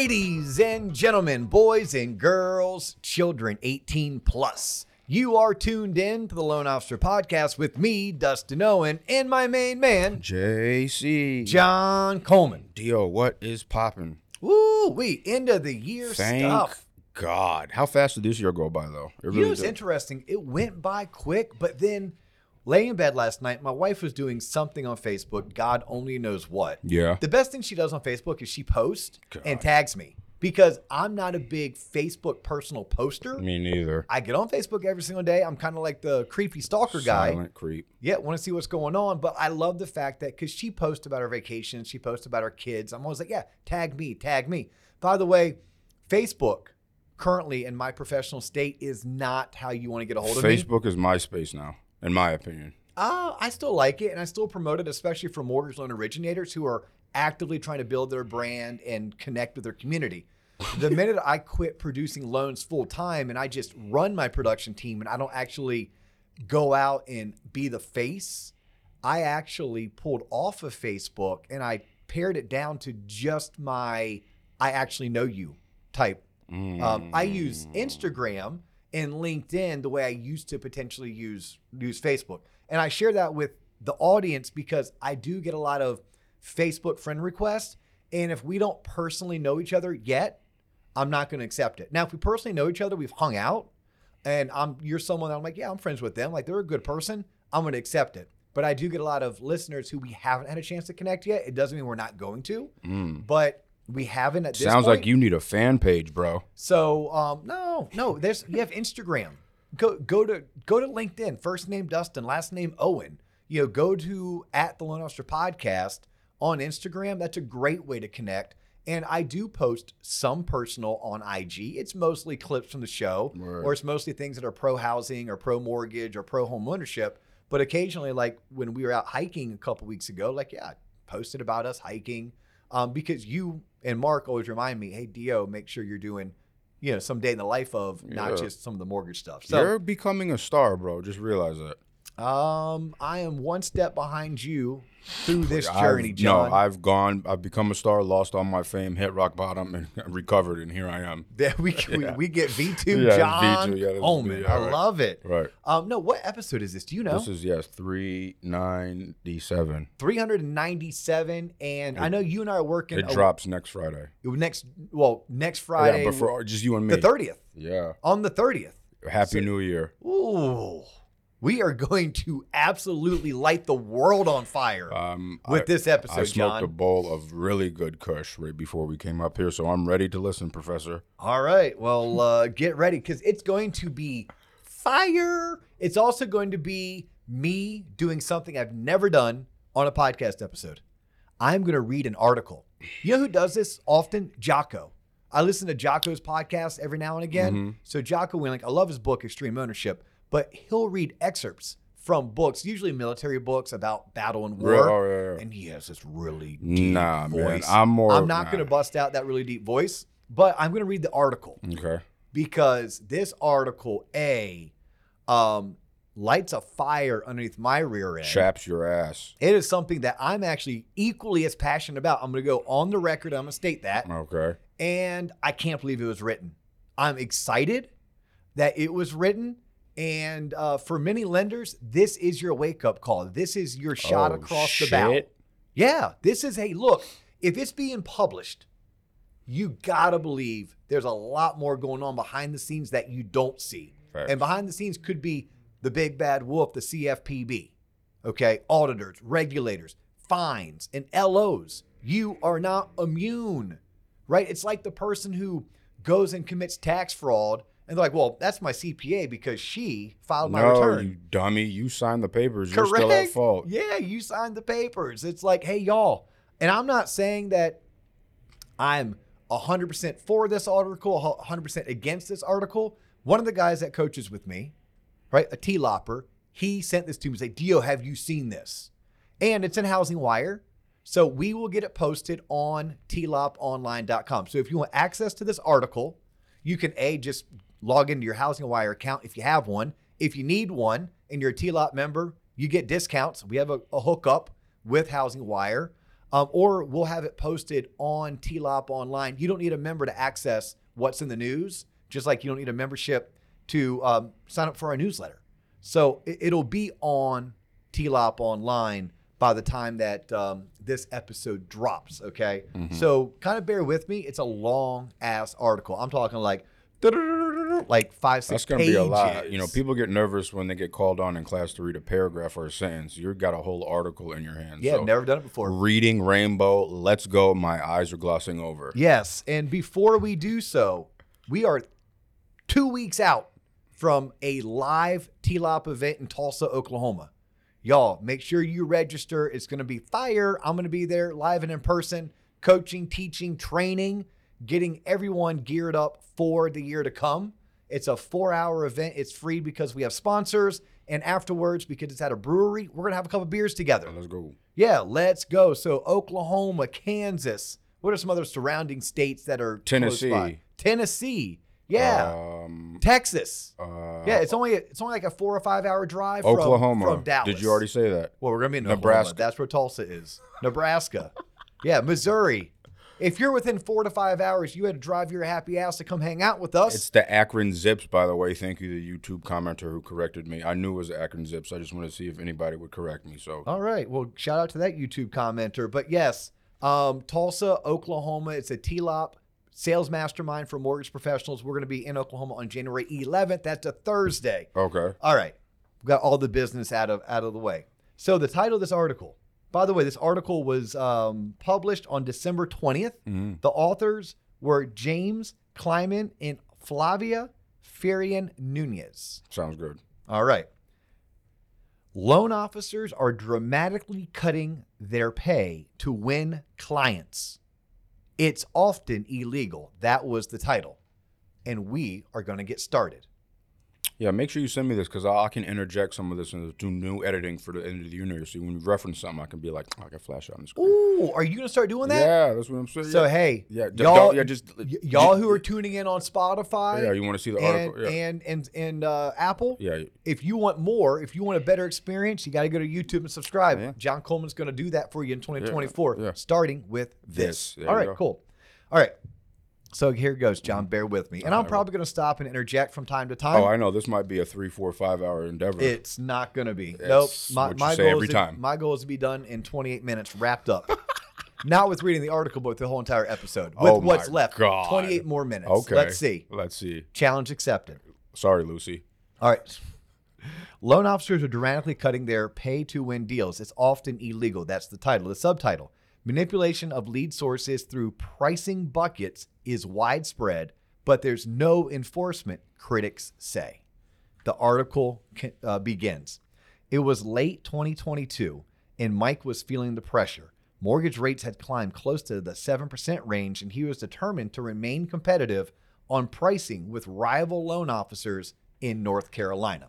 Ladies and gentlemen, boys and girls, children 18 plus. You are tuned in to the Loan Officer Podcast with me, Dustin Owen, and my main man, JC. John Coleman. Dio, what is popping? Woo, we end of the year Thank stuff. God. How fast did this year go by, though? It what's did. interesting? It went by quick, but then laying in bed last night, my wife was doing something on Facebook. God only knows what. Yeah. The best thing she does on Facebook is she posts and tags me because I'm not a big Facebook personal poster. Me neither. I get on Facebook every single day. I'm kind of like the creepy stalker guy. Silent creep. Yeah, want to see what's going on. But I love the fact that because she posts about her vacation, she posts about her kids. I'm always like, yeah, tag me, tag me. By the way, Facebook currently in my professional state is not how you want to get a hold of me. Facebook is MySpace now, in my opinion. Uh, I still like it and I still promote it, especially for mortgage loan originators who are actively trying to build their brand and connect with their community. The minute I quit producing loans full time and I just run my production team and I don't actually go out and be the face, I actually pulled off of Facebook and I pared it down to just my I actually know you type um, I use Instagram and LinkedIn the way I used to potentially use use Facebook, and I share that with the audience because I do get a lot of Facebook friend requests, and if we don't personally know each other yet, I'm not going to accept it. Now, if we personally know each other, we've hung out, and I'm you're someone that I'm like, yeah, I'm friends with them, like they're a good person, I'm going to accept it. But I do get a lot of listeners who we haven't had a chance to connect yet. It doesn't mean we're not going to, mm. but we haven't at this Sounds point. like you need a fan page, bro. So um, no, no, there's you have Instagram. Go go to go to LinkedIn. First name Dustin, last name Owen. You know, go to at the Loan Officer Podcast on Instagram. That's a great way to connect. And I do post some personal on IG. It's mostly clips from the show, Word. or it's mostly things that are pro housing or pro mortgage or pro home ownership. But occasionally, like when we were out hiking a couple weeks ago, like yeah, I posted about us hiking um, because you and Mark always remind me, hey Dio, make sure you're doing, you know, some day in the life of not Yeah. just some of the mortgage stuff. You're becoming a star, bro. Just realize that. Um, I am one step behind you through this I've- journey, John. No, I've gone. I've become a star, lost all my fame, hit rock bottom, and recovered, and here I am. There we, we Yeah. we get V two Yeah, John V2, yeah, Coleman. yeah, I right. love it. Right. Um, no, what episode is this? Do you know? This is yes, three ninety-seven. 397, and I know you and I are working It a- drops next Friday. next. Well, next Friday, Yeah, before just you and me. the 30th. Yeah. On the 30th. Happy New Year. Ooh, we are going to absolutely light the world on fire Um, with I- this episode, I smoked a bowl of really good Kush right before we came up here, so I'm ready to listen, Professor. All right, well, uh, get ready because it's going to be fire. It's also going to be me doing something I've never done on a podcast episode. I'm going to read an article. You know who does this often? Jocko. I listen to Jocko's podcast every now and again. Mm-hmm. So Jocko Willink, I love his book Extreme Ownership, but he'll read excerpts from books, usually military books about battle and war. Real- oh. And he has this really deep Nah, man. I'm more- I'm not nah. going to bust out that really deep voice, but I'm going to read the article Okay. because this article a um, lights a fire underneath my rear end. Chaps your ass. It is something that I'm actually equally as passionate about. I'm going to go on the record. I'm going to state that, Okay. and I can't believe it was written. I'm excited that it was written. And uh, for many lenders, this is your wake up call. This is your shot Oh, across the bow. shit. Yeah, this is hey, look, if it's being published, you gotta believe there's a lot more going on behind the scenes that you don't see. Facts. And behind the scenes could be the big bad wolf, the CFPB, okay, auditors, regulators, fines, and LOs. You are not immune, right? It's like the person who goes and commits tax fraud and they're like, well, that's my CPA because she filed my no, return. you dummy. You signed the papers. You're still at fault. Yeah, you signed the papers. It's like, hey, y'all. And I'm not saying that I'm 100% for this article, 100% against this article. One of the guys that coaches with me, right, a T Lopper, he sent this to me and said, Dio, have you seen this? And it's in Housing Wire. So we will get it posted on tloponline.com. So if you want access to this article, you can A, just log into your Housing Wire account if you have one. If you need one and you're a TLOP member, you get discounts. We have a, a hookup with Housing Wire. Um, or we'll have it posted on TLOP online. You don't need a member to access what's in the news, just like you don't need a membership to um, sign up for our newsletter. So it, it'll be on TLOP online by the time that um, this episode drops. Okay. So kind of bear with me. It's a long ass article. I'm talking like, like five, six That's gonna pages. be a lot. You know, people get nervous when they get called on in class to read a paragraph or a sentence. You've got a whole article in your hands. Yeah, so never done it before. reading Rainbow. Let's go. My eyes are glossing over. Yes. And before we do so, we are two weeks out from a live TLOP event in Tulsa, Oklahoma. Y'all, make sure you register. It's going to be fire. I'm going to be there live and in person, coaching, teaching, training, getting everyone geared up for the year to come. It's a four hour event. It's free because we have sponsors. And afterwards, because it's at a brewery, we're going to have a couple beers together. Let's go. Yeah, let's go. So Oklahoma, Kansas. What are some other surrounding states that are close Tennessee. by? Tennessee. Yeah. Um, Texas. uh, Yeah, it's only it's only like a four or five hour drive Oklahoma. from, Dallas. Did you already say that? Well, we're gonna be in Nebraska. Nebraska. That's where Tulsa is. Nebraska. yeah, Missouri. If you're within four to five hours, you had to drive your happy ass to come hang out with us. It's the Akron Zips, by the way. Thank you, the YouTube commenter who corrected me. I knew it was Akron Zips. I just wanted to see if anybody would correct me. So All right. Well, shout out to that YouTube commenter. But yes, um, Tulsa, Oklahoma. It's a TLOP sales mastermind for mortgage professionals. We're going to be in Oklahoma on January 11th. That's a Thursday. okay. All right. We've got all the business out of out of the way. So the title of this article, by the way, this article was um, published on December 20th. Mhm. The authors were James Kleiman and Flavia Furlan Nunes. Sounds good. All right. Loan officers are dramatically cutting their pay to win clients. It's often illegal. That was the title. And we are going to get started. Yeah, make sure you send me this because I, I can interject some of this and do new editing for the end of the unit. So when you reference something, I can be like, "Oh, I can flash out on the screen. Ooh, are you going to start doing that? Yeah, that's what I'm saying. So yeah. hey, Yeah, y'all, yeah, just- y- y'all who are tuning in on Spotify, yeah, you want to see the and article? Yeah, and and and uh, Apple, yeah. if you want more, if you want a better experience, you got to go to YouTube and subscribe. Yeah. John Coleman's going to do that for you in 2024, yeah. starting with this. This. All right, go. cool. All right. So here goes, John. Bear with me, and I'm probably going to stop and interject from time to oh, time. Oh, I know this might be a three, four, five hour endeavor. It's not going to be. It's nope. My, what you my say goal every is to, time. my goal is to be done in 28 minutes, wrapped up. not with reading the article, but with the whole entire episode. With Oh what's left, God. 28 more minutes. okay. Let's see. Let's see. Challenge accepted. Sorry, Lucy. All right. Loan officers are dramatically cutting their pay to win deals. It's often illegal. That's the title. The subtitle Manipulation of lead sources through pricing buckets is widespread, but there's no enforcement, critics say. The article uh, begins. It was late 2022, and Mike was feeling the pressure. Mortgage rates had climbed close to the 7% range, and he was determined to remain competitive on pricing with rival loan officers in North Carolina.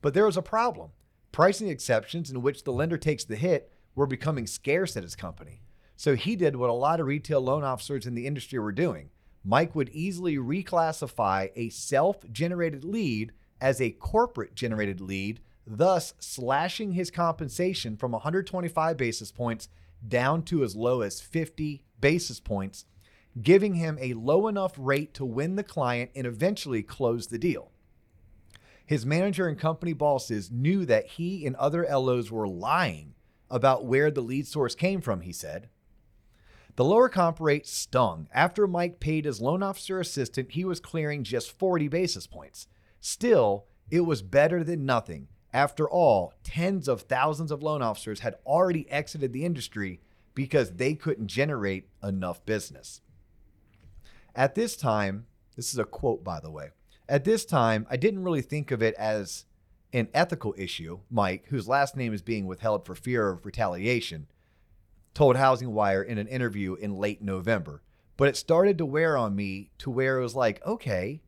But there was a problem. Pricing exceptions in which the lender takes the hit were becoming scarce at his company. So he did what a lot of retail loan officers in the industry were doing. Mike would easily reclassify a self generated lead as a corporate generated lead, thus slashing his compensation from 125 basis points down to as low as 50 basis points, giving him a low enough rate to win the client and eventually close the deal. His manager and company bosses knew that he and other LOs were lying about where the lead source came from, he said. The lower comp rate stung. After Mike paid his loan officer assistant, he was clearing just 40 basis points. Still, it was better than nothing. After all, tens of thousands of loan officers had already exited the industry because they couldn't generate enough business. At this time, this is a quote, by the way. At this time, I didn't really think of it as an ethical issue, Mike, whose last name is being withheld for fear of retaliation, told Housing Wire in an interview in late November. But it started to wear on me to where it was like, okay,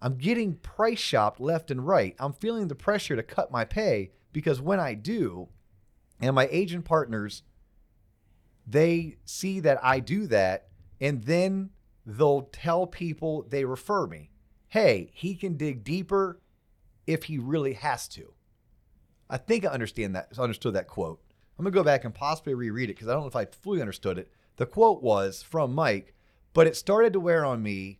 I'm getting price shopped left and right. I'm feeling the pressure to cut my pay because when I do, and my agent partners, they see that I do that, and then they'll tell people they refer me, hey, he can dig deeper if he really has to. I think I understand that. Understood that quote. I'm gonna go back and possibly reread it because I don't know if I fully understood it. The quote was from Mike, but it started to wear on me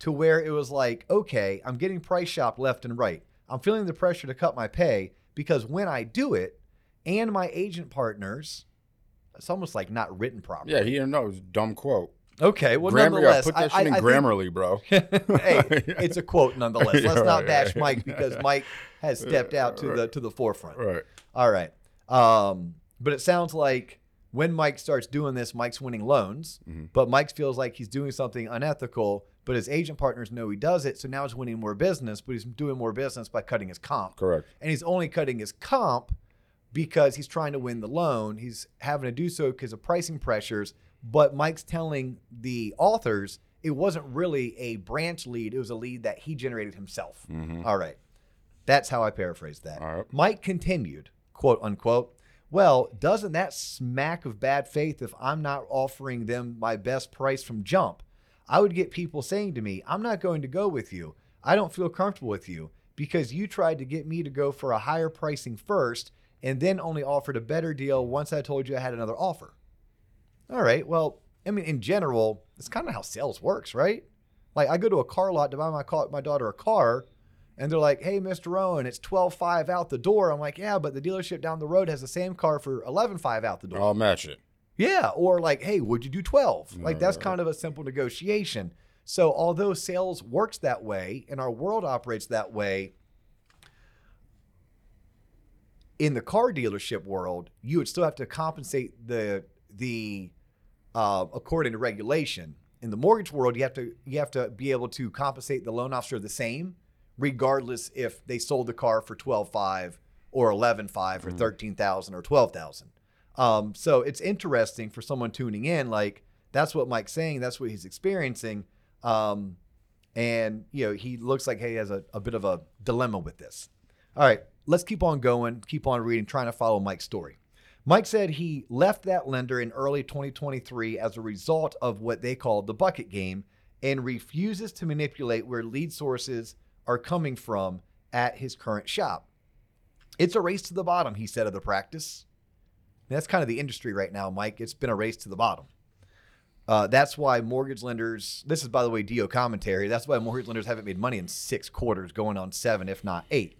to where it was like, okay, I'm getting price shop left and right. I'm feeling the pressure to cut my pay because when I do it, and my agent partners, it's almost like not written properly. Yeah, he didn't know. It was a dumb quote. Okay, well, Grammar, nonetheless, put that I, shit in I, I think- Grammarly, bro. hey, it's a quote nonetheless. Let's Yeah, not bash right. Mike because Mike has stepped out to the to the forefront. right. All right. Um, but it sounds like when Mike starts doing this, Mike's winning loans, Mhm. but Mike feels like he's doing something unethical, but his agent partners know he does it, so now he's winning more business, but he's doing more business by cutting his comp. Correct. And he's only cutting his comp because he's trying to win the loan. He's having to do so because of pricing pressures, but Mike's telling the authors it wasn't really a branch lead, it was a lead that he generated himself. Mhm. All right. That's how I paraphrased that. Right. Mike continued, quote unquote, well, doesn't that smack of bad faith if I'm not offering them my best price from jump? I would get people saying to me, I'm not going to go with you. I don't feel comfortable with you because you tried to get me to go for a higher pricing first and then only offered a better deal once I told you I had another offer. All right. Well, I mean, in general, it's kind of how sales works, right? Like I go to a car lot to buy my car, my daughter a car, and they're like, "Hey, Mr. Owen, it's twelve five out the door." I'm like, "Yeah, but the dealership down the road has the same car for eleven five out the door." I'll match it. Yeah, or like, "Hey, would you do 12?" Like that's Right. kind of a simple negotiation. So, although sales works that way and our world operates that way, in the car dealership world, you would still have to compensate the the uh, according to regulation. In the mortgage world, you have to you have to be able to compensate the loan officer the same, regardless if they sold the car for twelve five or eleven five or thirteen thousand or twelve thousand. Um, so it's interesting for someone tuning in, like that's what Mike's saying, that's what he's experiencing. Um, and you know, he looks like hey, he has a, a bit of a dilemma with this. All right, let's keep on going, keep on reading, trying to follow Mike's story. Mike said he left that lender in early 2023 as a result of what they called the bucket game and refuses to manipulate where lead sources are coming from at his current shop. It's a race to the bottom, he said of the practice. That's kind of the industry right now, Mike. It's been a race to the bottom. Uh, that's why mortgage lenders, this is, by the way, DO commentary. That's why mortgage lenders haven't made money in six quarters, going on seven, if not eight.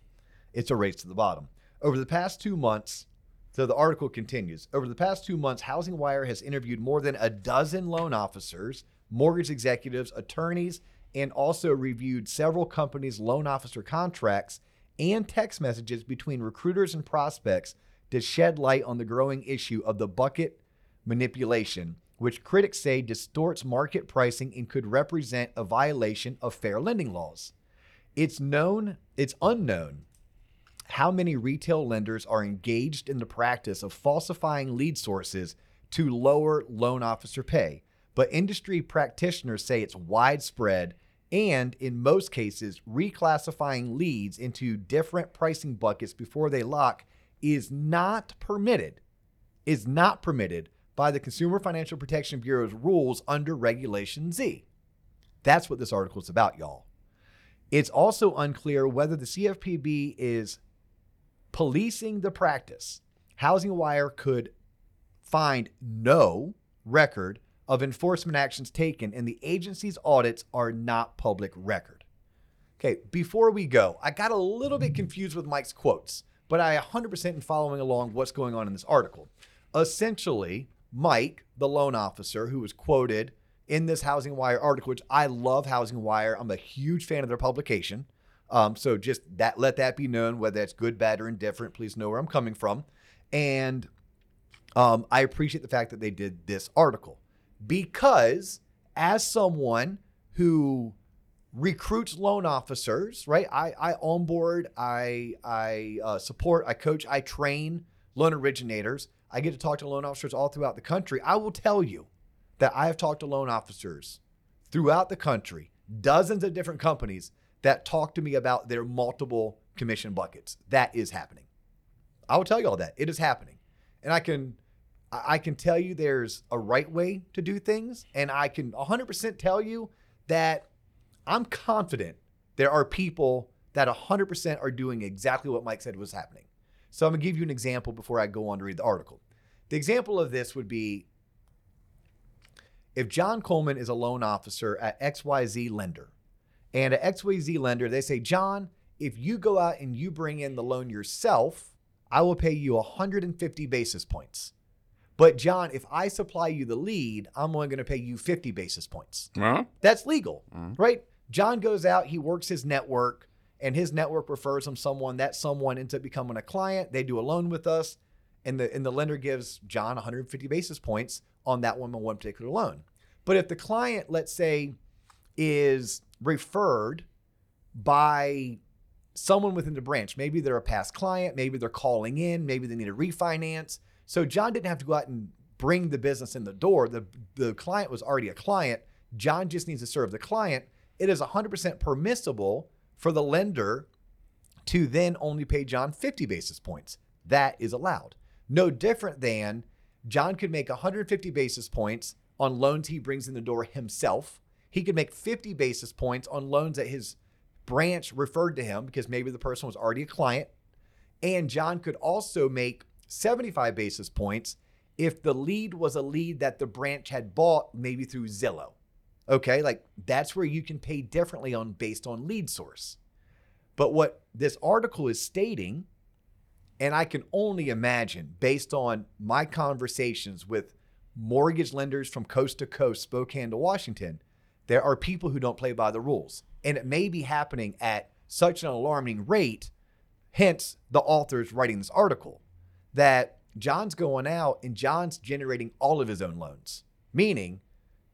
It's a race to the bottom. Over the past two months, so the article continues. Over the past two months, Housing Wire has interviewed more than a dozen loan officers, mortgage executives, attorneys, and also reviewed several companies' loan officer contracts and text messages between recruiters and prospects to shed light on the growing issue of the bucket manipulation, which critics say distorts market pricing and could represent a violation of fair lending laws. It's known, it's unknown how many retail lenders are engaged in the practice of falsifying lead sources to lower loan officer pay, but industry practitioners say it's widespread and, in most cases, reclassifying leads into different pricing buckets before they lock is not permitted. Is not permitted by the Consumer Financial Protection Bureau's rules under Regulation Z. That's what this article is about, y'all. It's also unclear whether the CFPB is policing the practice. Housing Wire could find no record of enforcement actions taken, and the agency's audits are not public record. Okay, before we go, I got a little bit confused with Mike's quotes, but I 100% am following along what's going on in this article. Essentially, Mike, the loan officer who was quoted in this Housing Wire article, which I love Housing Wire, I'm a huge fan of their publication. Um, so just that let that be known, whether that's good, bad, or indifferent. Please know where I'm coming from, and um, I appreciate the fact that they did this article because as someone who recruits loan officers, right? I, I onboard, I I uh, support, I coach, I train loan originators. I get to talk to loan officers all throughout the country. I will tell you that I have talked to loan officers throughout the country, dozens of different companies that talk to me about their multiple commission buckets. That is happening. I will tell you all that. It is happening. And I can I can tell you there's a right way to do things and I can 100% tell you that I'm confident there are people that 100% are doing exactly what Mike said was happening. So I'm to give you an example before I go on to read the article. the example of this would be if John Coleman is a loan officer at XYZ lender, and at XYZ lender, they say, John, if you go out and you bring in the loan yourself, I will pay you 150 basis points. But John, if I supply you the lead, I'm only going to pay you 50 basis points. Huh? That's legal, Mhm. right? John goes out, he works his network, and his network refers him someone. That someone ends up becoming a client. They do a loan with us, and the and the lender gives John 150 basis points on that one on one particular loan. But if the client, let's say, is referred by someone within the branch, maybe they're a past client, maybe they're calling in, maybe they need a refinance. So John didn't have to go out and bring the business in the door. The the client was already a client. John just needs to serve the client. It is 100% permissible for the lender to then only pay John 50 basis points. That is allowed. No different than John could make 150 basis points on loans he brings in the door himself. He could make 50 basis points on loans that his branch referred to him because maybe the person was already a client. And John could also make 75 basis points if the lead was a lead that the branch had bought maybe through Zillow. Okay, like that's where you can pay differently on based on lead source. But what this article is stating, and I can only imagine based on my conversations with mortgage lenders from coast to coast, Spokane to Washington, there are people who don't play by the rules. And it may be happening at such an alarming rate, hence the authors writing this article, that John's going out and John's generating all of his own loans, meaning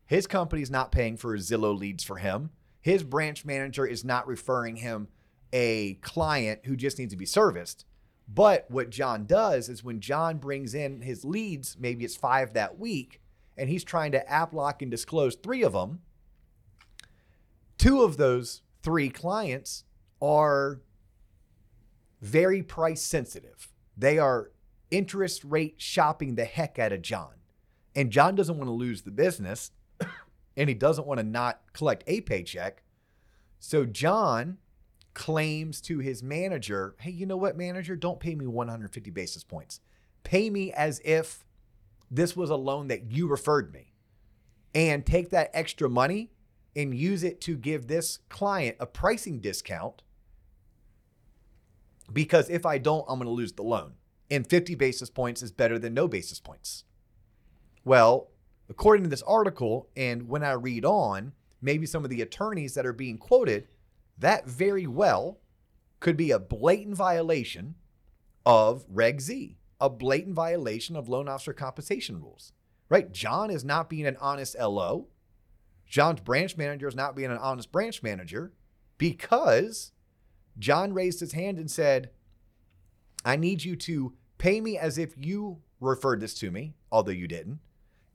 his company's not paying for Zillow leads for him. His branch manager is not referring him a client who just needs to be serviced. But what John does is when John brings in his leads, maybe it's five that week, and he's trying to app lock and disclose three of them, two of those three clients are very price sensitive. They are interest rate shopping the heck out of John. And John doesn't want to lose the business and he doesn't want to not collect a paycheck. So John claims to his manager, "Hey, you know what, manager? Don't pay me 150 basis points. Pay me as if this was a loan that you referred me. And take that extra money and use it to give this client a pricing discount because if I don't, I'm going to lose the loan. And 50 basis points is better than no basis points. Well, according to this article, and when I read on, maybe some of the attorneys that are being quoted, that very well could be a blatant violation of Reg Z, a blatant violation of loan officer compensation rules, right? John is not being an honest LO. John's branch manager is not being an honest branch manager because John raised his hand and said, I need you to pay me as if you referred this to me, although you didn't.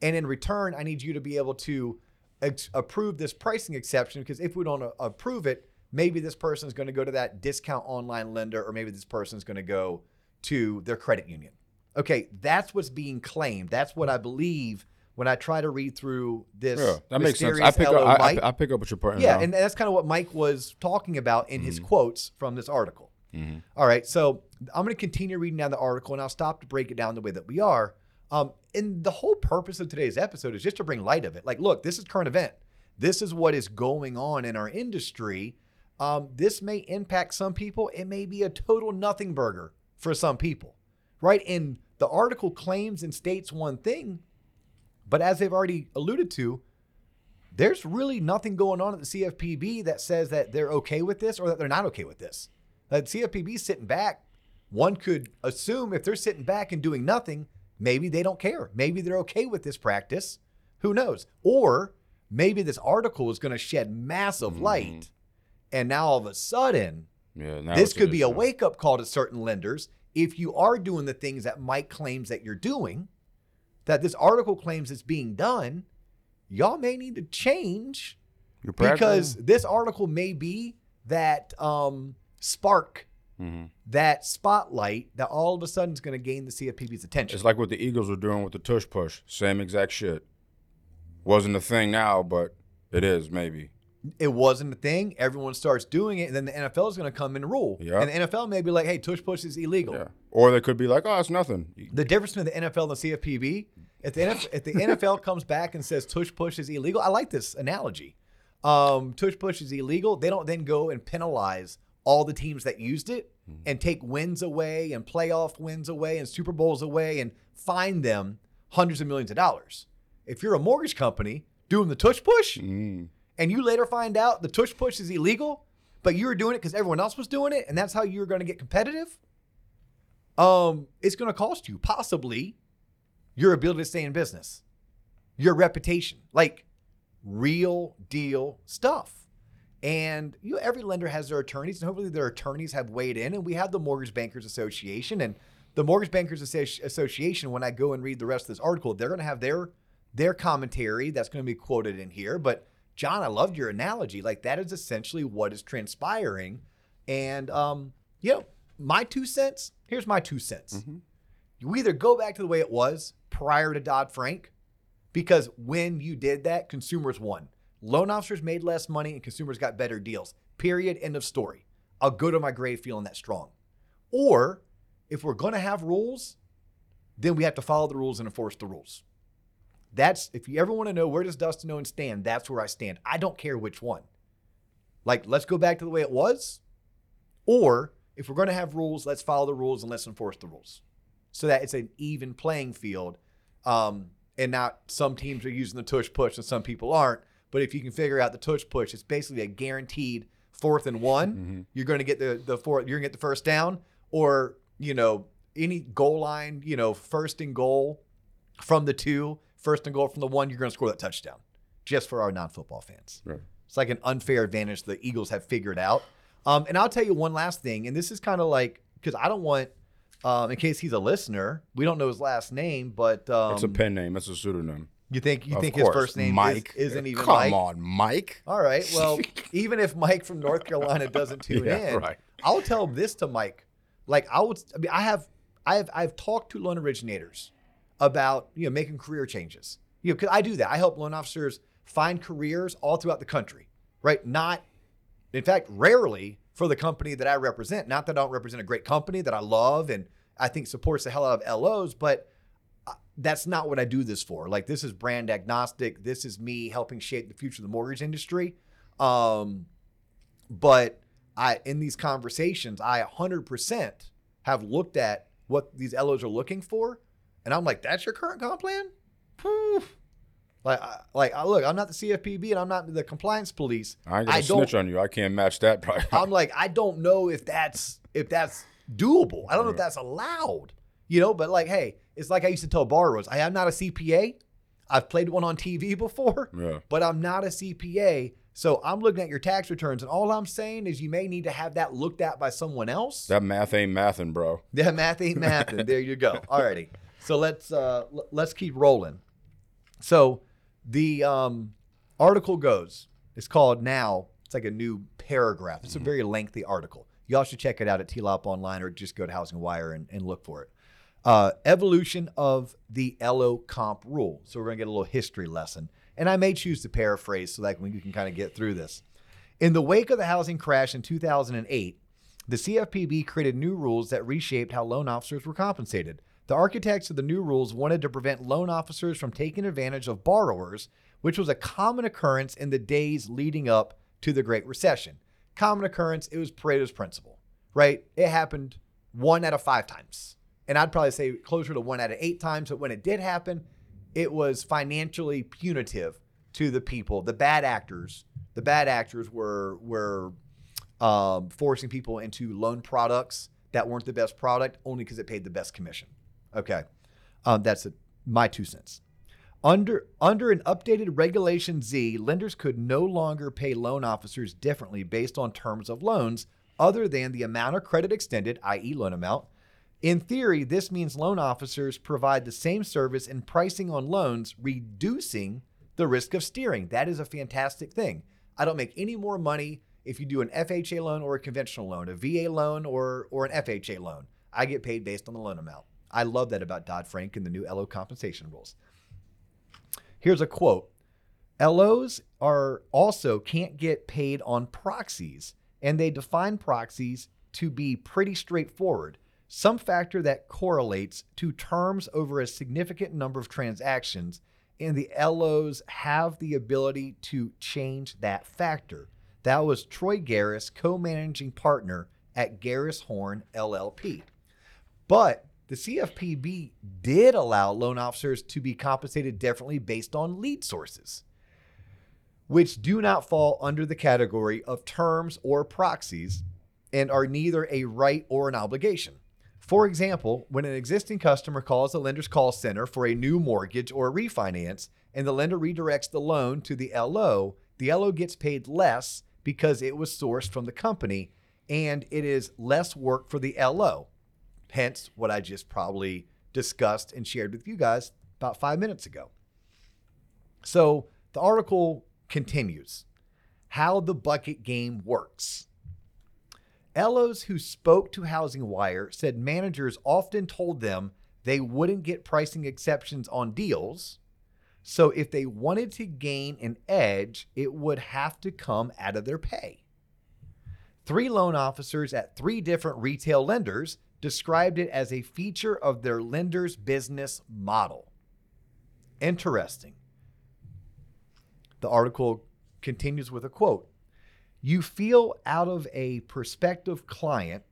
And in return, I need you to be able to ex- approve this pricing exception because if we don't uh, approve it, maybe this person is going to go to that discount online lender or maybe this person is going to go to their credit union. Okay, that's what's being claimed. That's what I believe when I try to read through this. Yeah, that makes sense. I pick up. I, I, I pick up what you're putting Yeah, and that's kind of what Mike was talking about in Mm-hmm. his quotes from this article. All right, so I'm going to continue reading down the article, and I'll stop to break it down the way that we are. Um, and the whole purpose of today's episode is just to bring light of it. Like, look, this is current event. This is what is going on in our industry. Um, this may impact some people. It may be a total nothing burger for some people, right? And the article claims and states one thing, but as they've already alluded to, there's really nothing going on at the CFPB that says that they're okay with this or that they're not okay with this. That CFPB is sitting back. One could assume if they're sitting back and doing nothing, maybe they don't care. Maybe they're okay with this practice. Who knows? Or maybe this article is going to shed massive light. And now all of a sudden, yeah, this could be a wake up call to certain lenders if you are doing the things that Mike claims that you're doing, that this article claims is being done, y'all may need to change because this article may be that um, spark, Mhm. that spotlight that all of a sudden is going to gain the CFPB's attention. It's like what the Eagles are doing with the tush push. Same exact shit. Wasn't a thing now, but it is maybe. it wasn't a thing. Everyone starts doing it, and then the NFL is going to come and rule. Yeah. And the NFL may be like, "Hey, tush push is illegal." Yeah. Or they could be like, oh, it's nothing. The difference between the NFL and the CFPB, if the NFL, if the NFL comes back and says tush push is illegal, I like this analogy. Um, tush push is illegal. They don't then go and penalize all the teams that used it and take wins away and playoff wins away and Super Bowls away and fine them hundreds of millions of dollars. If you're a mortgage company doing the tush push Mm. and you later find out the tush push is illegal, but you were doing it because everyone else was doing it, and that's how you're going to get competitive, um, it's going to cost you possibly your ability to stay in business, your reputation, like real deal stuff. And you know, every lender has their attorneys, and hopefully their attorneys have weighed in. And we have the Mortgage Bankers Association, and the Mortgage Bankers Association. When I go and read the rest of this article, they're going to have their their commentary that's going to be quoted in here. But John, I loved your analogy. Like that is essentially what is transpiring. And um, you know, my two cents. Here's my two cents. You either go back to the way it was prior to Dodd Frank, because when you did that, consumers won. Loan officers made less money and consumers got better deals. Period. End of story. I'll go to my grave feeling that strong. Or if we're going to have rules, then we have to follow the rules and enforce the rules. That's if you ever want to know where does Dustin Owens stand, that's where I stand. I don't care which one. Like, let's go back to the way it was. Or if we're going to have rules, let's follow the rules and let's enforce the rules so that it's an even playing field. Um, and not some teams are using the tush push and some people aren't. But if you can figure out the tush push, it's basically a guaranteed fourth and one. You're going to get the the fourth. You're going to get the first down, or you know any goal line. You know first and goal from the two, first and goal from the one. You're going to score that touchdown. Just for our non-football fans. Right. It's like an unfair advantage the Eagles have figured out. Um, and I'll tell you one last thing, and this is kind of like because I don't want, um, in case he's a listener, we don't know his last name, but um, It's a pen name. It's a pseudonym. You think you Of think course. his first name Mike. is, not even Come Mike? on, Mike. All right. Well, even if Mike from North Carolina doesn't tune Yeah, in, right. I'll tell this to Mike. Like I would, I mean, I have, I have, I've talked to loan originators about you know making career changes. You know, because I do that. I help loan officers find careers all throughout the country. Right? Not, in fact, rarely for the company that I represent. Not that I don't represent a great company that I love and I think supports the hell out of LOs, but that's not what I do this for. Like this is brand agnostic. This is me helping shape the future of the mortgage industry. Um, but I in these conversations, I 100% have looked at what these LOs are looking for, and I'm like, that's your current comp plan. Like, I- like I- look, I'm not the CFPB and I'm not the compliance police. I ain't gonna I don't- snitch on you. I can't match that price. I'm like, I don't know if that's if that's doable. I don't know if that's allowed. You know, but like, hey, it's like I used to tell borrowers, I am not a CPA. I've played one on TV before, Yeah. but I'm not a CPA. So I'm looking at your tax returns, and all I'm saying is you may need to have that looked at by someone else. That math ain't mathin', bro. Yeah, math ain't mathin'. there you go. Alrighty. So let's uh l- let's keep rolling. So the um article goes. It's called now. It's like a new paragraph. It's a very lengthy article. Y'all should check it out at TLOP online or just go to Housing Wire and, and look for it. Uh, evolution of the LO comp rule. So we're gonna get a little history lesson, and I may choose to paraphrase so that we can kind of get through this. In the wake of the housing crash in 2008, the CFPB created new rules that reshaped how loan officers were compensated. The architects of the new rules wanted to prevent loan officers from taking advantage of borrowers, which was a common occurrence in the days leading up to the Great Recession. Common occurrence, it was Pareto's principle, right? It happened one out of five times. And I'd probably say closer to one out of eight times. But when it did happen, it was financially punitive to the people, the bad actors. The bad actors were were um, forcing people into loan products that weren't the best product only because it paid the best commission. Okay, um, that's a, my two cents. Under under an updated Regulation Z, lenders could no longer pay loan officers differently based on terms of loans other than the amount of credit extended, i.e., loan amount. In theory, this means loan officers provide the same service and pricing on loans, reducing the risk of steering. That is a fantastic thing. I don't make any more money if you do an FHA loan or a conventional loan, a VA loan or or an FHA loan. I get paid based on the loan amount. I love that about Dodd Frank and the new LO compensation rules. Here's a quote LOs are also can't get paid on proxies, and they define proxies to be pretty straightforward. Some factor that correlates to terms over a significant number of transactions, and the LOs have the ability to change that factor. That was Troy Garris, co managing partner at Garris Horn LLP. But the CFPB did allow loan officers to be compensated differently based on lead sources, which do not fall under the category of terms or proxies and are neither a right or an obligation. For example, when an existing customer calls the lender's call center for a new mortgage or a refinance and the lender redirects the loan to the LO, the LO gets paid less because it was sourced from the company and it is less work for the LO. Hence, what I just probably discussed and shared with you guys about five minutes ago. So the article continues how the bucket game works. LOs who spoke to Housing Wire said managers often told them they wouldn't get pricing exceptions on deals. So if they wanted to gain an edge, it would have to come out of their pay. Three loan officers at three different retail lenders described it as a feature of their lender's business model. Interesting. The article continues with a quote You feel out of a prospective client.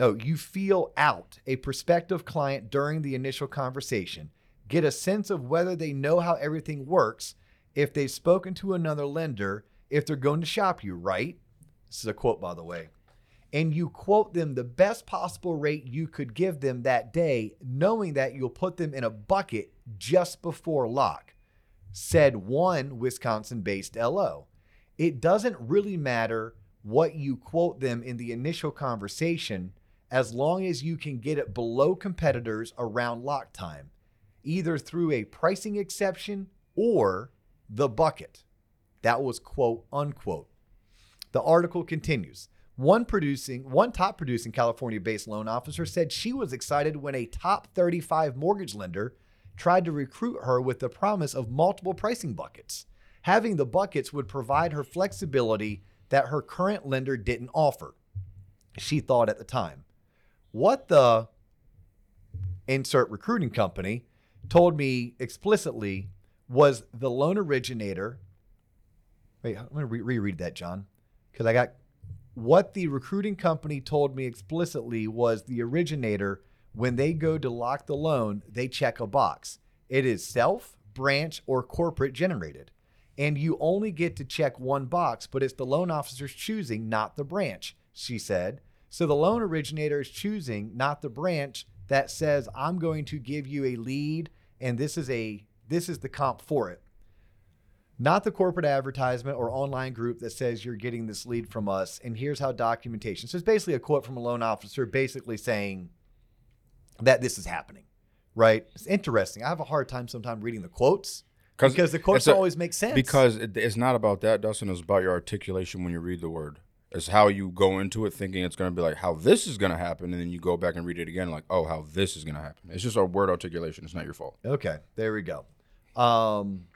Oh, you feel out a prospective client during the initial conversation. Get a sense of whether they know how everything works, if they've spoken to another lender, if they're going to shop you, right? This is a quote, by the way and you quote them the best possible rate you could give them that day, knowing that you'll put them in a bucket just before lock, said one Wisconsin based LO. It doesn't really matter what you quote them in the initial conversation as long as you can get it below competitors around lock time, either through a pricing exception or the bucket. That was quote unquote. The article continues. One producing, one top producing California-based loan officer said she was excited when a top 35 mortgage lender tried to recruit her with the promise of multiple pricing buckets. Having the buckets would provide her flexibility that her current lender didn't offer. She thought at the time. What the insert recruiting company told me explicitly was the loan originator. Wait, I'm going to re- reread that, John, because I got what the recruiting company told me explicitly was the originator, when they go to lock the loan, they check a box. It is self, branch, or corporate generated. And you only get to check one box, but it's the loan officer's choosing, not the branch, she said. So the loan originator is choosing, not the branch that says, I'm going to give you a lead and this is a this is the comp for it not the corporate advertisement or online group that says you're getting this lead from us and here's how documentation. So it's basically a quote from a loan officer basically saying that this is happening, right? It's interesting. I have a hard time sometimes reading the quotes because the quotes a, always make sense. Because it, it's not about that, Dustin. It's about your articulation when you read the word. It's how you go into it thinking it's going to be like how this is going to happen, and then you go back and read it again, like, oh, how this is going to happen. It's just a word articulation. It's not your fault. Okay, there we go. Um,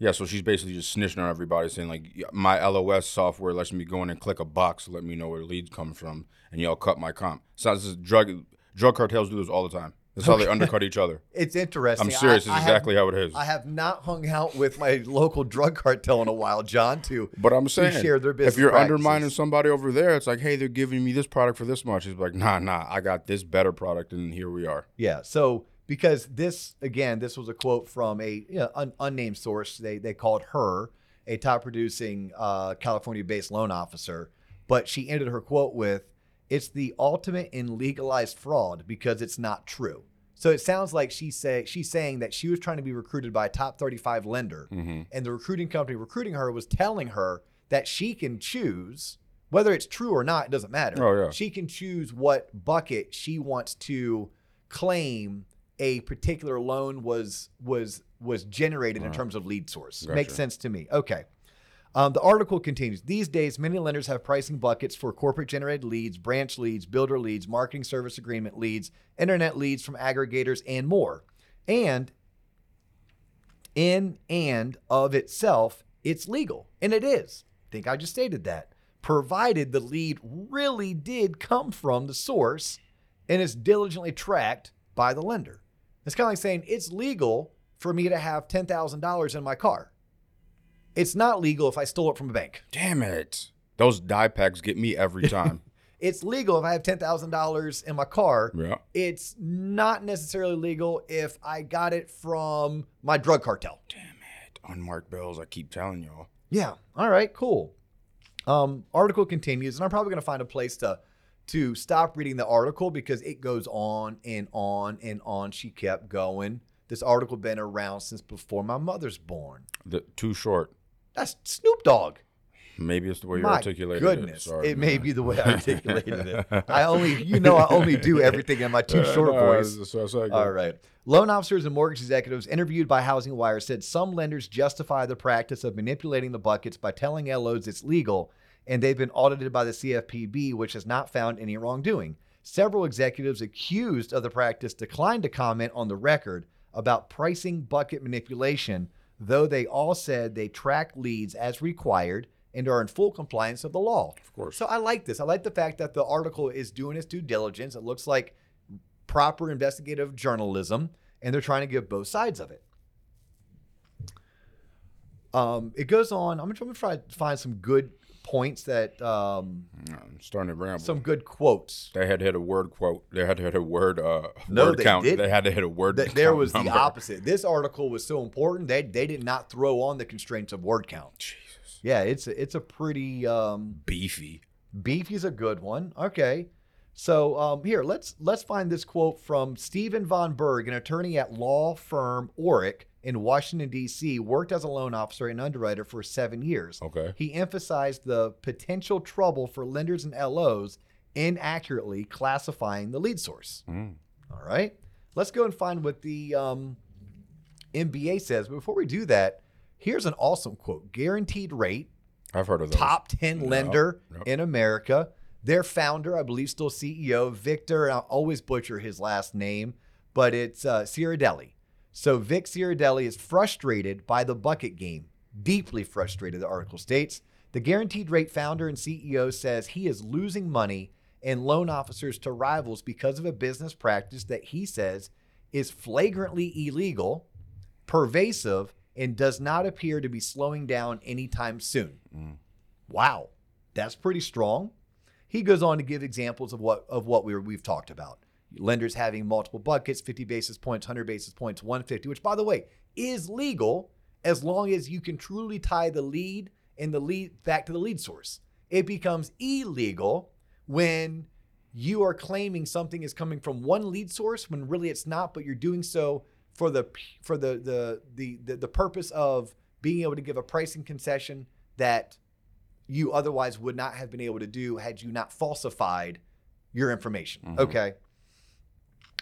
yeah, so she's basically just snitching on everybody, saying like my LOS software lets me go in and click a box to let me know where leads come from, and y'all cut my comp. So this is drug drug cartels do this all the time. That's how they undercut each other. It's interesting. I'm serious. I, it's exactly have, how it is. I have not hung out with my local drug cartel in a while, John. To but I'm saying share their business. If you're practices. undermining somebody over there, it's like, hey, they're giving me this product for this much. It's like, nah, nah, I got this better product, and here we are. Yeah. So because this again, this was a quote from a you know, un- unnamed source. They they called her a top producing uh, California-based loan officer, but she ended her quote with, "It's the ultimate in legalized fraud because it's not true." So it sounds like she say she's saying that she was trying to be recruited by a top 35 lender, mm-hmm. and the recruiting company recruiting her was telling her that she can choose whether it's true or not. It doesn't matter. Oh yeah, she can choose what bucket she wants to claim a particular loan was was was generated in terms of lead source. Gotcha. Makes sense to me. Okay. Um, the article continues. These days, many lenders have pricing buckets for corporate generated leads, branch leads, builder leads, marketing service agreement leads, internet leads from aggregators, and more. And in and of itself, it's legal. And it is. I think I just stated that. Provided the lead really did come from the source and is diligently tracked by the lender. It's kind of like saying it's legal for me to have $10,000 in my car. It's not legal if I stole it from a bank. Damn it. Those die packs get me every time. It's legal if I have $10,000 in my car. yeah. It's not necessarily legal if I got it from my drug cartel. Damn it. Unmarked bills, I keep telling y'all. Yeah. All right. Cool. Um, article continues, and I'm probably going to find a place to to stop reading the article because it goes on and on and on. She kept going. This article been around since before my mother's born. The, too short. That's Snoop Dogg. Maybe it's the way you articulated goodness, it. Sorry, it may be the way I articulated it. I only, you know, I only do everything in my too short no, voice. it's- it's okay. All right. Loan officers and mortgage executives interviewed by Housing Wire said some lenders justify the practice of manipulating the buckets by telling LOs it's legal, and they've been audited by the CFPB, which has not found any wrongdoing. Several executives accused of the practice declined to comment on the record about pricing bucket manipulation, though they all said they track leads as required and are in full compliance of the law. Of course. So I like this. I like the fact that the article is doing its due diligence. It looks like proper investigative journalism, and they're trying to give both sides of it. Um, it goes on. I'm going to try to find some good points that um, I'm starting to ramble. some good quotes. They had to hit a word quote. They had to hit a word uh No, word they count. didn't. They had to hit a word. That there was the opposite. This article was so important they they did not throw on the constraints of word count. Jesus. Yeah, it's a, it's a pretty um, Beefy. Beefy's a good one. Okay. So um, here, let's let's find this quote from Stephen Von Berg, an attorney at law firm Orrick in Washington D.C. Worked as a loan officer and underwriter for seven years. Okay. He emphasized the potential trouble for lenders and LOs inaccurately classifying the lead source. Mm. All right, let's go and find what the um, MBA says. But before we do that, here's an awesome quote: "Guaranteed rate." I've heard of those. top 10 Yep, lender yep. in America. Their founder, I believe, still CEO, Victor, and I'll always butcher his last name, but it's uh, Ciardelli. So Vic Ciardelli is frustrated by the bucket game, deeply frustrated, the article states. The guaranteed rate founder and CEO says he is losing money and loan officers to rivals because of a business practice that he says is flagrantly illegal, pervasive, and does not appear to be slowing down anytime soon. Mm. Wow, that's pretty strong. He goes on to give examples of what of what we were, we've talked about. Lenders having multiple buckets, 50 basis points, 100 basis points, 150, which by the way is legal as long as you can truly tie the lead and the lead back to the lead source. It becomes illegal when you are claiming something is coming from one lead source when really it's not, but you're doing so for the for the the the the, the purpose of being able to give a pricing concession that you otherwise would not have been able to do had you not falsified your information. Mhm. Okay.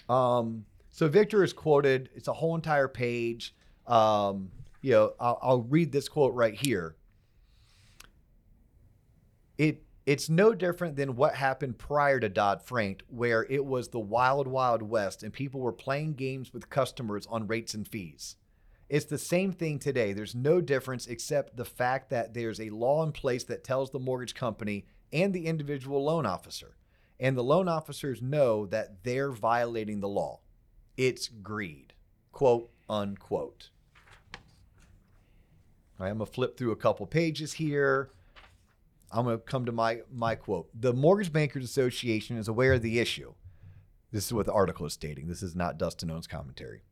Um, so Victor is quoted. It's a whole entire page. Um, you know, I'll, I'll read this quote right here. It it's no different than what happened prior to Dodd Frank, where it was the wild, wild west, and people were playing games with customers on rates and fees. It's the same thing today. There's no difference except the fact that there's a law in place that tells the mortgage company and the individual loan officer. And the loan officers know that they're violating the law. It's greed, quote unquote. Right, I'm to flip through a couple pages here. I'm to come to my, my quote. The Mortgage Bankers Association is aware of the issue. This is what the article is stating. This is not Dustin Owens' commentary.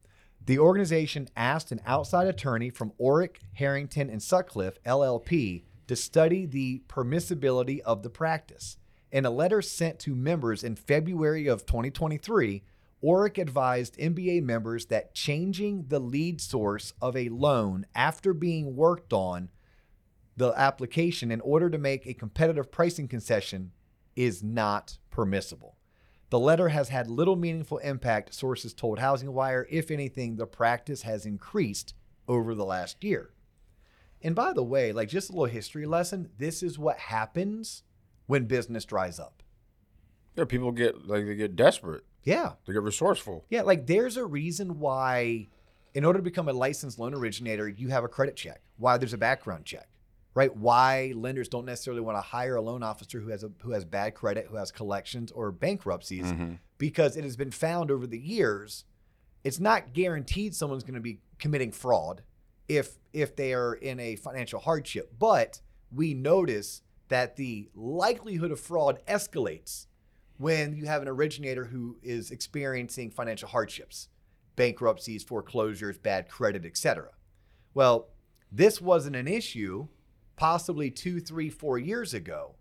The organization asked an outside attorney from Orrick, Herrington, and Sutcliffe, LLP, to study the permissibility of the practice. In a letter sent to members in February of 2023, Orrick advised MBA members that changing the lead source of a loan after being worked on the application in order to make a competitive pricing concession is not permissible. The letter has had little meaningful impact, sources told Housing Wire. If anything, the practice has increased over the last year. And by the way, like just a little history lesson, this is what happens when business dries up. Yeah, people get like they get desperate. Yeah. They get resourceful. Yeah, like there's a reason why in order to become a licensed loan originator, you have a credit check. Why there's a background check, right? Why lenders don't necessarily want to hire a loan officer who has a who has bad credit, who has collections or bankruptcies, mm-hmm. because it has been found over the years, it's not guaranteed someone's going to be committing fraud if if they are in a financial hardship, but we notice that the likelihood of fraud escalates when you have an originator who is experiencing financial hardships, bankruptcies, foreclosures, bad credit, etc. Well, this wasn't an issue possibly two, three, four years ago.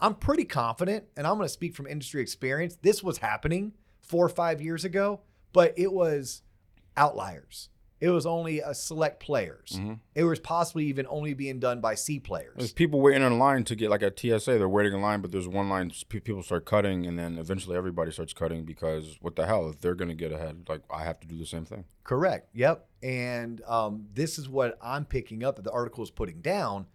I'm pretty confident, and I'm going to speak from industry experience, this was happening four or five years ago, but it was outliers. It was only a select players. Mhm. It was possibly even only being done by C players. There's people waiting in line to get like a TSA. They're waiting in line, but there's one line. People start cutting, and then eventually everybody starts cutting because what the hell? If they're gonna get ahead, like I have to do the same thing. Correct. Yep. And um, this is what I'm picking up that the article is putting down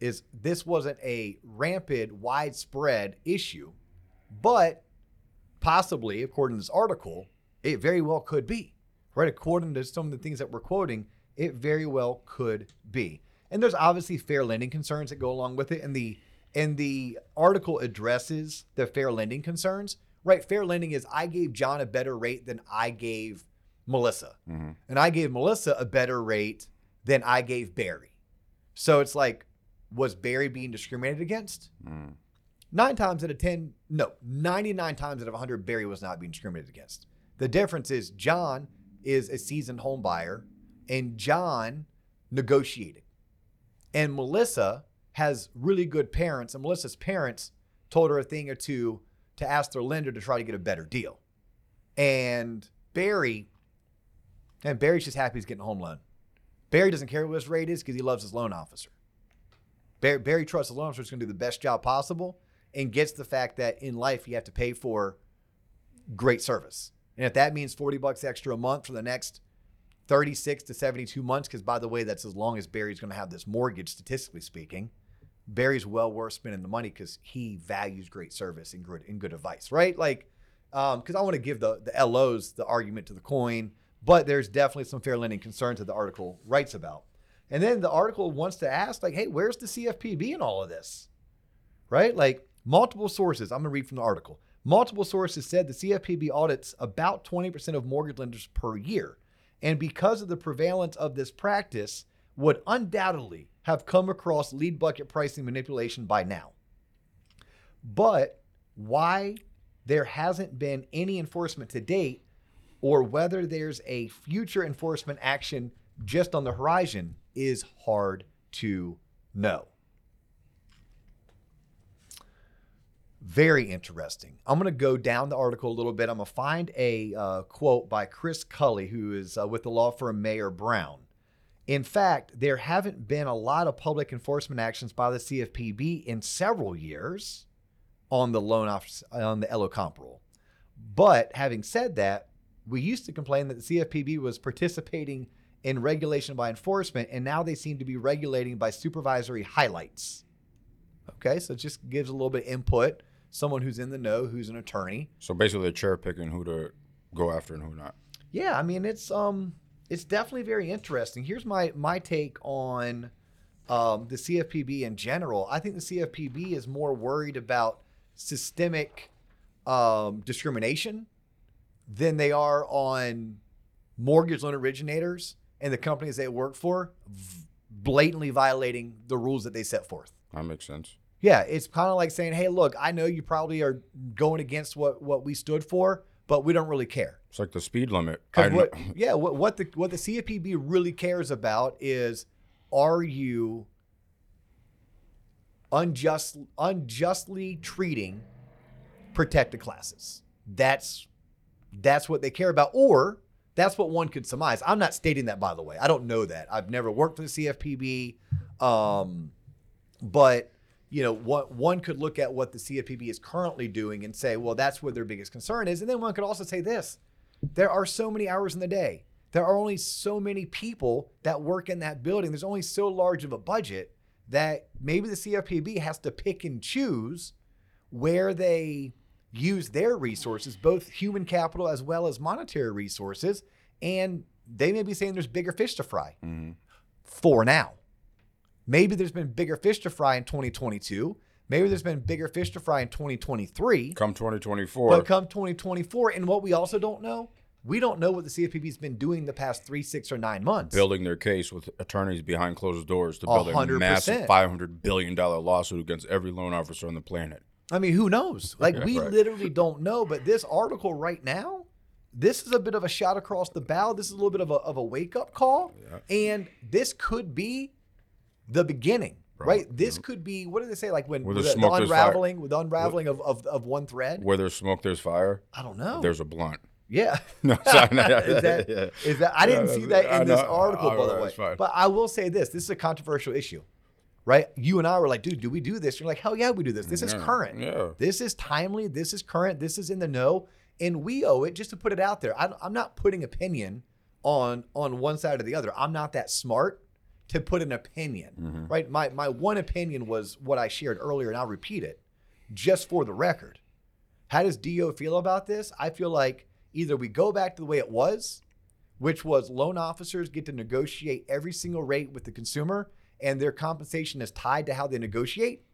is this wasn't a rampant, widespread issue, but possibly, according to this article, it very well could be. Right? According to some of the things that we're quoting, it very well could be. And there's obviously fair lending concerns that go along with it. And the and the article addresses the fair lending concerns. Right? Fair lending is I gave John a better rate than I gave Melissa. Mhm. And I gave Melissa a better rate than I gave Barry. So it's like, was Barry being discriminated against? Mm. Nine times out of 10, no, 99 times out of 100, Barry was not being discriminated against. The difference is John is a seasoned home buyer and John negotiated. And Melissa has really good parents, and Melissa's parents told her a thing or two to ask their lender to try to get a better deal. And Barry, and Barry's just happy he's getting a home loan. Barry doesn't care what his rate is because he loves his loan officer. Barry, Barry trusts the loan officer is going to do the best job possible and gets the fact that in life you have to pay for great service. And if that means 40 bucks extra a month for the next 36 to 72 months, because by the way, that's as long as Barry's going to have this mortgage, statistically speaking, Barry's well worth spending the money because he values great service and good, and good advice, right? Like, um, because I want to give the, the LOs the argument to the coin, but there's definitely some fair lending concerns that the article writes about. And then the article wants to ask, like, hey, where's the CFPB in all of this? Right? Like, multiple sources. I'm going to read from the article. Multiple sources said the CFPB audits about 20% of mortgage lenders per year. And because of the prevalence of this practice, would undoubtedly have come across lead bucket pricing manipulation by now. But why there hasn't been any enforcement to date, or whether there's a future enforcement action just on the horizon, is hard to know. Very interesting. I'm going to go down the article a little bit. I'm going to find a uh, quote by Kris Kully, who is uh, with the law firm Mayer Brown. In fact, there haven't been a lot of public enforcement actions by the CFPB in several years on the loan office on the LO comp rule. But having said that, we used to complain that the CFPB was participating in regulation by enforcement, and now they seem to be regulating by supervisory highlights. Okay, so it just gives a little bit of input. Someone who's in the know, who's an attorney. So basically, they're cherry picking who to go after and who not. Yeah, I mean it's um it's definitely very interesting. Here's my my take on um, the CFPB in general. I think the CFPB is more worried about systemic um, discrimination than they are on mortgage loan originators and the companies they work for v- blatantly violating the rules that they set forth. That makes sense. Yeah, it's kind of like saying, "Hey, look, I know you probably are going against what what we stood for, but we don't really care." It's like the speed limit. What, yeah, what, what the what the CFPB really cares about is, are you unjust unjustly treating protected classes? That's that's what they care about, or that's what one could surmise. I'm not stating that, by the way. I don't know that. I've never worked for the CFPB, um, but you know, what one could look at what the CFPB is currently doing and say, well, that's where their biggest concern is, and then one could also say this: there are so many hours in the day. There are only so many people that work in that building. There's only so large of a budget that maybe the CFPB has to pick and choose where they use their resources, both human capital as well as monetary resources, and they may be saying there's bigger fish to fry Mhm. for now. Maybe there's been bigger fish to fry in 2022. Maybe there's been bigger fish to fry in 2023. Come 2024, But come 2024, and what we also don't know, we don't know what the CFPB's been doing the past three, six, or nine months. building their case with attorneys behind closed doors to build a massive 500 billion dollar lawsuit against every loan officer on the planet. I mean, who knows? Like, Yeah, we right. literally don't know. But this article right now, this is a bit of a shot across the bow. This is a little bit of a, of a wake up call. And this could be the beginning, Right. right? This could be, what do they say? Like when the, the smoke, fire. unraveling, with the unraveling of, of, of one thread. Where there's smoke, there's fire. I don't know. There's a blunt. yeah. No, sorry, no, is that, yeah. is that I didn't Yeah, see that in this article, by the way. fine. But I will say this: this is a controversial issue, right? You and I were like, dude, do we do this? You're like, hell yeah, we do this. This is current. yeah. This is timely. This is current. This is in the know, and we owe it just to put it out there. I, I'm not putting opinion on on one side or the other. I'm not that smart to put an opinion, Mm-hmm. right? My my one opinion was what I shared earlier, and I'll repeat it, just for the record. How does D.O. feel about this? I feel like either we go back to the way it was, which was loan officers get to negotiate every single rate with the consumer, and their compensation is tied to how they negotiate.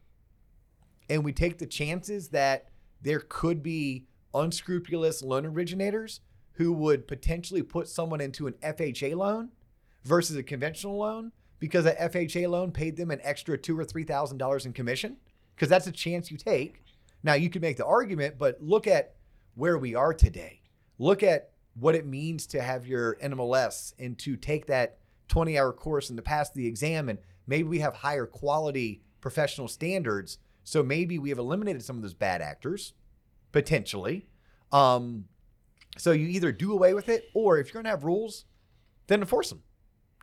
And we take the chances that there could be unscrupulous loan originators who would potentially put someone into an FHA loan versus a conventional loan because a FHA loan paid them an extra two or three thousand dollars in commission. Because that's a chance you take. Now you could make the argument, but look at where we are today. Look at what it means to have your NMLS and to take that 20 hour course and to pass the exam. And maybe we have higher quality professional standards. So maybe we have eliminated some of those bad actors potentially. Um, so you either do away with it or if you're going to have rules, then enforce them.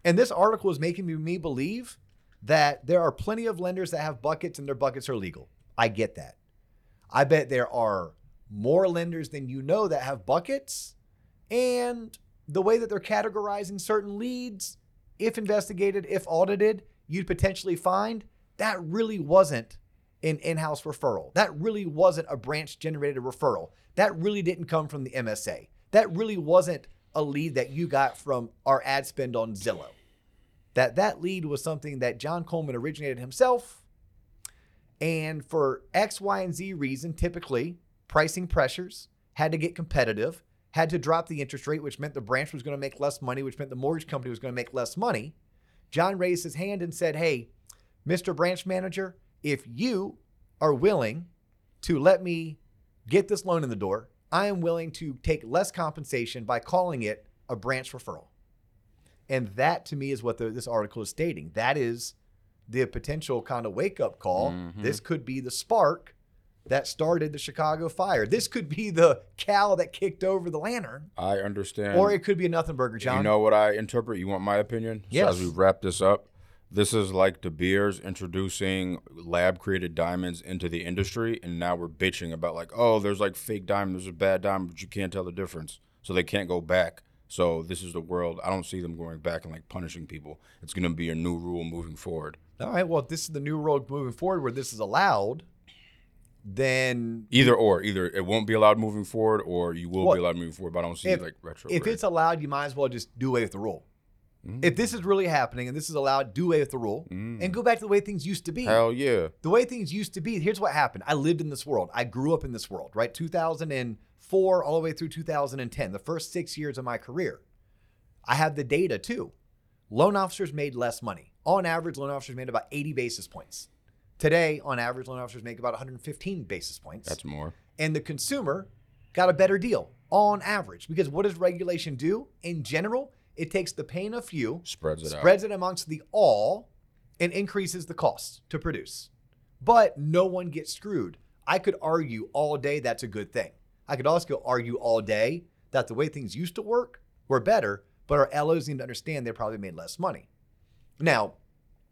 And this article is making me, believe that there are plenty of lenders that have buckets and their buckets are legal. I get that. I bet there are more lenders than you know that have buckets. And the way that they're categorizing certain leads, if investigated, if audited, you'd potentially find that really wasn't an in house referral. That really wasn't a branch generated referral. That really didn't come from the MSA. That really wasn't a lead that you got from our ad spend on Zillow. That that lead was something that John Coleman originated himself. And for X, Y, and Z reason, typically pricing pressures had to get competitive, had to drop the interest rate, which meant the branch was going to make less money, which meant the mortgage company was going to make less money. John raised his hand and said, Hey, Mr. Branch Manager, if you are willing to let me get this loan in the door, I am willing to take less compensation by calling it a branch referral. And that to me is what the, this article is stating. That is the potential kind of wake up call. Mhm. This could be the spark that started the Chicago fire. This could be the cow that kicked over the lantern, I understand. or it could be a nothing burger, John. You know what I interpret? You want my opinion? So Yes. as we wrap this up, this is like De Beers introducing lab created diamonds into the industry, and now we're bitching about like, oh, there's like fake diamonds, there's a bad diamond, but you can't tell the difference, so they can't go back. So this is the world. I don't see them going back and like punishing people. It's going to be a new rule moving forward. All right. Well, if this is the new rule moving forward where this is allowed, then Either or, either it won't be allowed moving forward, or you will Well, be allowed moving forward. But I don't see if- like retro. if it's allowed, you might as well just do away with the rule. If this is really happening and this is allowed, do away with the rule and go back to the way things used to be. hell yeah, the way things used to be, here's what happened. I lived in this world. I grew up in this world, right? 2004 all the way through 2010, the first six years of my career. I have the data too. Loan officers made less money. On average, loan officers made about 80 basis points. Today, on average, loan officers make about 115 basis points. that's more. and the consumer got a better deal on average. Because what does regulation do? In general, it takes the pain of few, Spreads it out. spreads it amongst the all, and increases the cost to produce. But no one gets screwed. I could argue all day that's a good thing. I could also argue all day that the way things used to work were better, but our LOs need to understand they probably made less money. Now,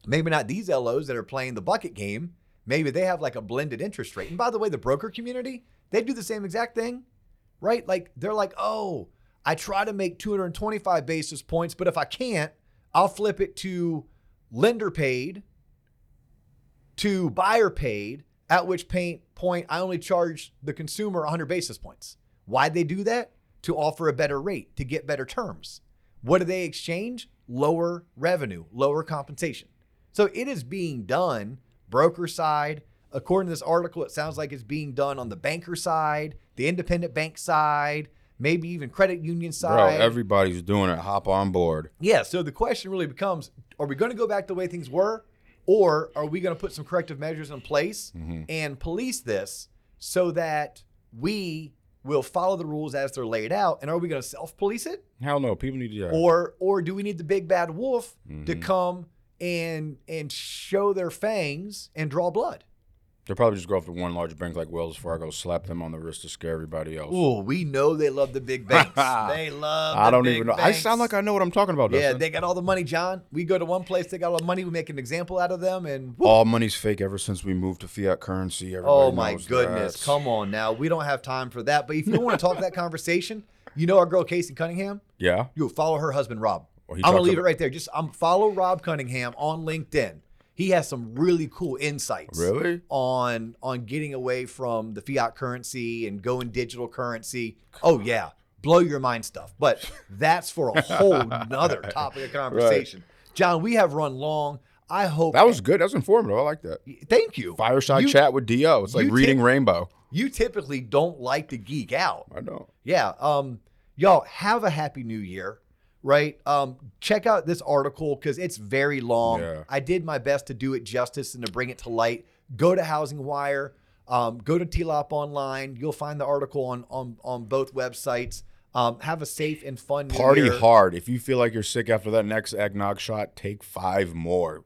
maybe not these LOs that are playing the bucket game. Maybe they have like a blended interest rate. And by the way, the broker community, they do the same exact thing, right? Like they're like, oh, I try to make 225 basis points, but if I can't, I'll flip it to lender paid to buyer paid, at which point I only charge the consumer 100 basis points. Why'd they do that? To offer a better rate, to get better terms. What do they exchange? Lower revenue, lower compensation. So it is being done broker side. According to this article, it sounds like it's being done on the banker side, the independent bank side, maybe even credit union side. Bro, everybody's doing it. Hop on board. Yeah. So the question really becomes are we going to go back the way things were, or are we going to put some corrective measures in place and police this so that we will follow the rules as they're laid out? And are we going to self police it? Hell no. People need to. Or or do we need the big bad wolf Mm-hmm. to come and and show their fangs and draw blood? They'll probably just go after one large bank like Wells Fargo, slap them on the wrist to scare everybody else. Oh, we know they love the big banks. they love. I don't even know. I sound like I know what I'm talking about. Yeah, they got all the money, John. We go to one place, they got all the money. We make an example out of them, and whoop, All money's fake ever since we moved to fiat currency. Everybody Oh my goodness. that. Come on now. We don't have time for that. But if you want to talk that conversation, you know our girl Casey Cunningham? Yeah. You follow her husband Rob. Well, I'm gonna leave it right there. Just um, follow Rob Cunningham on LinkedIn. He has some really cool insights Really? on on getting away from the fiat currency and going digital currency. Oh yeah. Blow your mind stuff. But that's for a whole nother topic of conversation. John, we have run long. I hope That was good. That was informative. I like that. thank you. Fireside You- chat with Do. It's like reading tip- Rainbow. You typically don't like to geek out. I know. Yeah. Um, y'all have a happy new year, right? Um, check out this article because it's very long. Yeah. I did my best to do it justice and to bring it to light. Go to Housing Wire, um, go to TLOP online. You'll find the article on on on both websites. Um, have a safe and fun new Party year. hard. If you feel like you're sick after that next eggnog shot, take five more.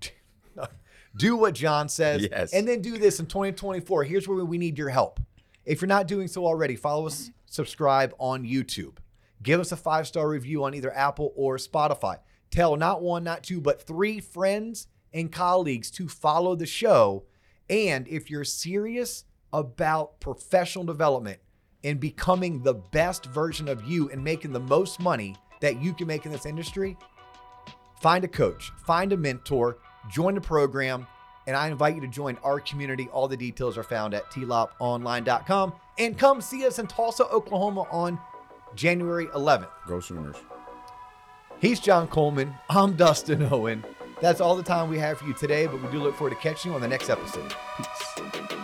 do what John says, Yes. and then do this in 2024. Here's where we need your help. If you're not doing so already, follow us, subscribe on YouTube. Give us a five star review on either Apple or Spotify. Tell not one, not two, but three friends and colleagues to follow the show. And if you're serious about professional development and becoming the best version of you and making the most money that you can make in this industry, find a coach, find a mentor, join the program, and I invite you to join our community. All the details are found at tloponline.com. And come see us in Tulsa, Oklahoma on January 11th. Go Sooners. He's John Coleman. I'm Dustin Owen. That's all the time we have for you today, but we do look forward to catching you on the next episode. Peace.